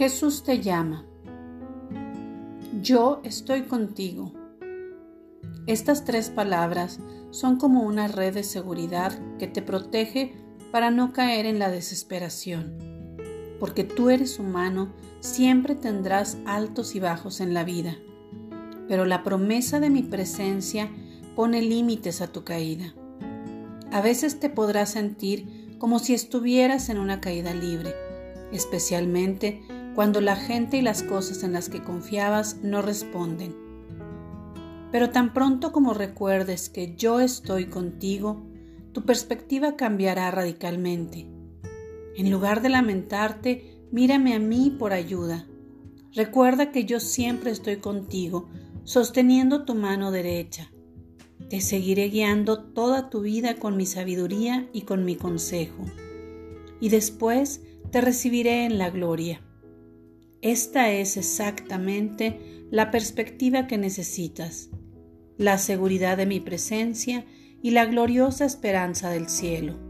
Jesús te llama. Yo estoy contigo. Estas tres palabras son como una red de seguridad que te protege para no caer en la desesperación. Porque tú eres humano, siempre tendrás altos y bajos en la vida. Pero la promesa de mi presencia pone límites a tu caída. A veces te podrás sentir como si estuvieras en una caída libre, especialmente cuando la gente y las cosas en las que confiabas no responden. Pero tan pronto como recuerdes que yo estoy contigo, tu perspectiva cambiará radicalmente. En lugar de lamentarte, mírame a mí por ayuda. Recuerda que yo siempre estoy contigo, sosteniendo tu mano derecha. Te seguiré guiando toda tu vida con mi sabiduría y con mi consejo. Y después te recibiré en la gloria. Esta es exactamente la perspectiva que necesitas, la seguridad de mi presencia y la gloriosa esperanza del cielo.